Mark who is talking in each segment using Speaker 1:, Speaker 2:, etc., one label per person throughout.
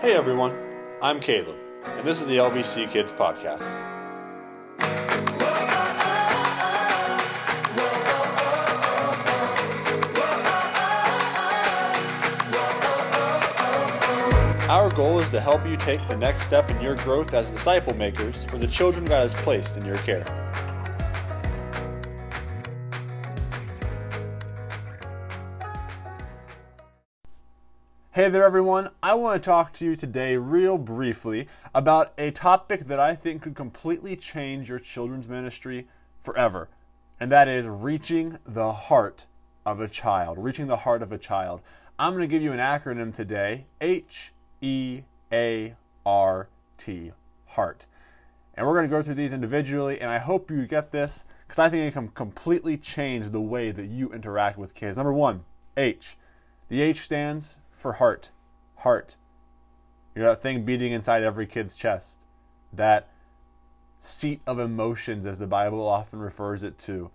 Speaker 1: Hey everyone, I'm Caleb, and this is the LBC Kids Podcast. Our goal is to help you take the next step in your growth as disciple makers for the children God has placed in your care. Hey there, everyone. I want to talk to you today, real briefly, about a topic that I think could completely change your children's ministry forever, and that is reaching the heart of a child. Reaching the heart of a child. I'm going to give you an acronym today H E A R T, heart. And we're going to go through these individually, and I hope you get this because I think it can completely change the way that you interact with kids. Number one, H. The H stands for heart. Heart. You know that thing beating inside every kid's chest. That seat of emotions, as the Bible often refers it to.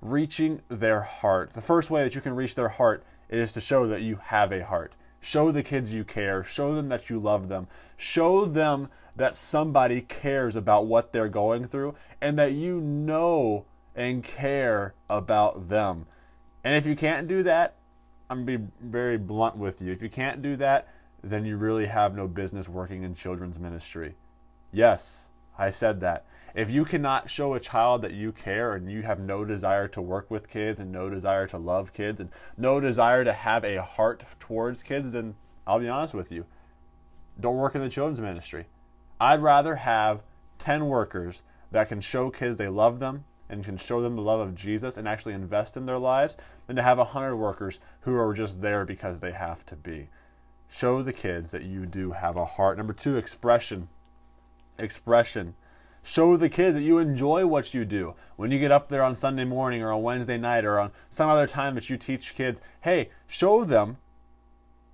Speaker 1: Reaching their heart. The first way that you can reach their heart is to show that you have a heart. Show the kids you care. Show them that you love them. Show them that somebody cares about what they're going through and that you know and care about them. And if you can't do that, I'm to be very blunt with you. If you can't do that, then you really have no business working in children's ministry. Yes, I said that. If you cannot show a child that you care and you have no desire to work with kids and no desire to love kids and no desire to have a heart towards kids, then I'll be honest with you. Don't work in the children's ministry. I'd rather have 10 workers that can show kids they love them and can show them the love of Jesus and actually invest in their lives than to have 100 workers who are just there because they have to be. Show the kids that you do have a heart. Number two, expression. Expression. Show the kids that you enjoy what you do. When you get up there on Sunday morning or on Wednesday night or on some other time that you teach kids, hey, show them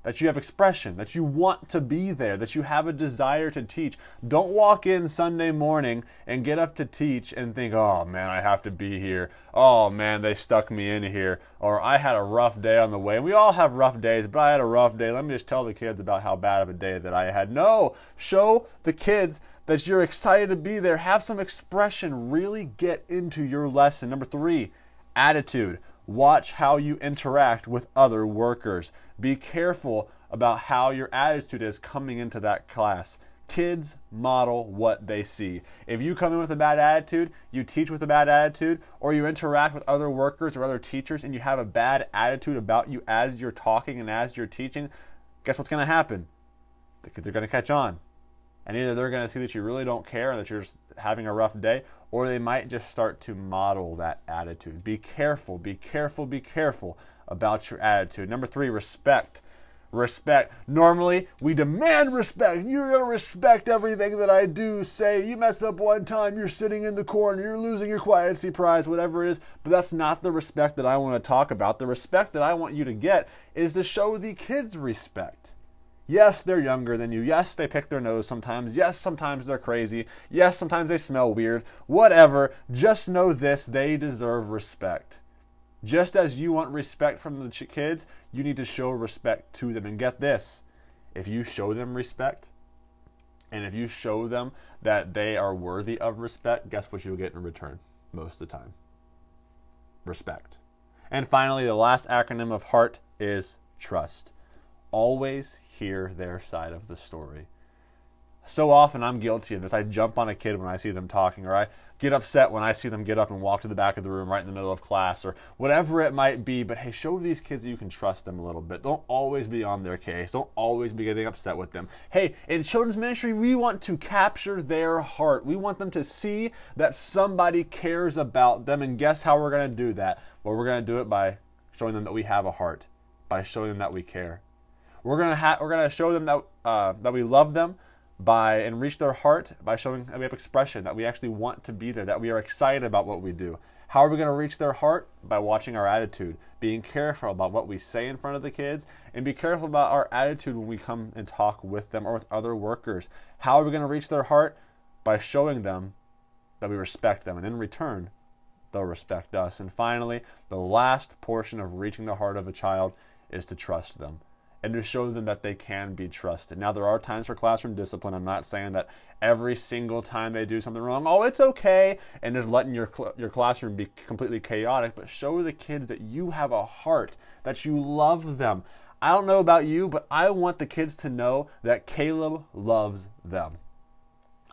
Speaker 1: that you have expression, that you want to be there, that you have a desire to teach. Don't walk in Sunday morning and get up to teach and think, oh man, I have to be here. Oh man, they stuck me in here. Or I had a rough day on the way. We all have rough days, but I had a rough day. Let me just tell the kids about how bad of a day that I had. No, show the kids that you're excited to be there. Have some expression. Really get into your lesson. Number three, attitude. Watch how you interact with other workers. Be careful about how your attitude is coming into that class. Kids model what they see. If you come in with a bad attitude, you teach with a bad attitude, or you interact with other workers or other teachers and you have a bad attitude about you as you're talking and as you're teaching, guess what's going to happen? The kids are going to catch on. And either they're going to see that you really don't care and that you're just having a rough day, or they might just start to model that attitude. Be careful, be careful, be careful about your attitude. Number three, respect. Respect. Normally, we demand respect. You're going to respect everything that I do. Say, you mess up one time, you're sitting in the corner, you're losing your quietcy prize, whatever it is. But that's not the respect that I want to talk about. The respect that I want you to get is to show the kids respect. Yes, they're younger than you. Yes, they pick their nose sometimes. Yes, sometimes they're crazy. Yes, sometimes they smell weird. Whatever. Just know this they deserve respect. Just as you want respect from the kids, you need to show respect to them. And get this if you show them respect, and if you show them that they are worthy of respect, guess what you'll get in return most of the time? Respect. And finally, the last acronym of HEART is trust. Always hear their side of the story. So often I'm guilty of this. I jump on a kid when I see them talking, or I get upset when I see them get up and walk to the back of the room right in the middle of class, or whatever it might be. But hey, show these kids that you can trust them a little bit. Don't always be on their case. Don't always be getting upset with them. Hey, in children's ministry, we want to capture their heart. We want them to see that somebody cares about them. And guess how we're going to do that? Well, we're going to do it by showing them that we have a heart, by showing them that we care. We're gonna ha- we're gonna show them that uh, that we love them by and reach their heart by showing that we have expression, that we actually want to be there, that we are excited about what we do. How are we going to reach their heart? By watching our attitude, being careful about what we say in front of the kids, and be careful about our attitude when we come and talk with them or with other workers. How are we going to reach their heart? By showing them that we respect them, and in return, they'll respect us. And finally, the last portion of reaching the heart of a child is to trust them. And to show them that they can be trusted. Now, there are times for classroom discipline. I'm not saying that every single time they do something wrong, oh, it's okay, and just letting your, your classroom be completely chaotic, but show the kids that you have a heart, that you love them. I don't know about you, but I want the kids to know that Caleb loves them.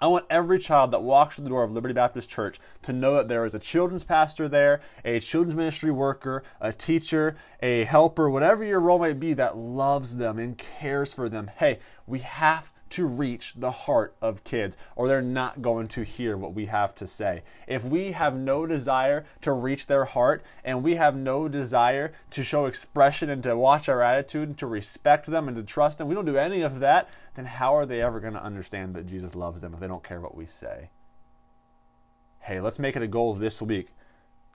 Speaker 1: I want every child that walks through the door of Liberty Baptist Church to know that there is a children's pastor there, a children's ministry worker, a teacher, a helper, whatever your role might be, that loves them and cares for them. Hey, we have to reach the heart of kids, or they're not going to hear what we have to say. If we have no desire to reach their heart and we have no desire to show expression and to watch our attitude and to respect them and to trust them, we don't do any of that, then how are they ever going to understand that Jesus loves them if they don't care what we say? Hey, let's make it a goal this week.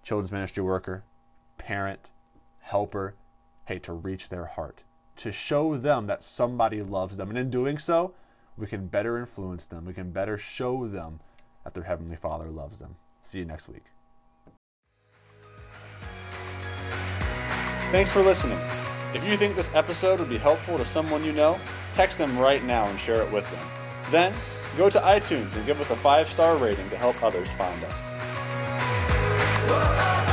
Speaker 1: Children's ministry worker, parent, helper, hey, to reach their heart, to show them that somebody loves them. And in doing so, we can better influence them. We can better show them that their Heavenly Father loves them. See you next week. Thanks for listening. If you think this episode would be helpful to someone you know, text them right now and share it with them. Then, go to iTunes and give us a five star rating to help others find us.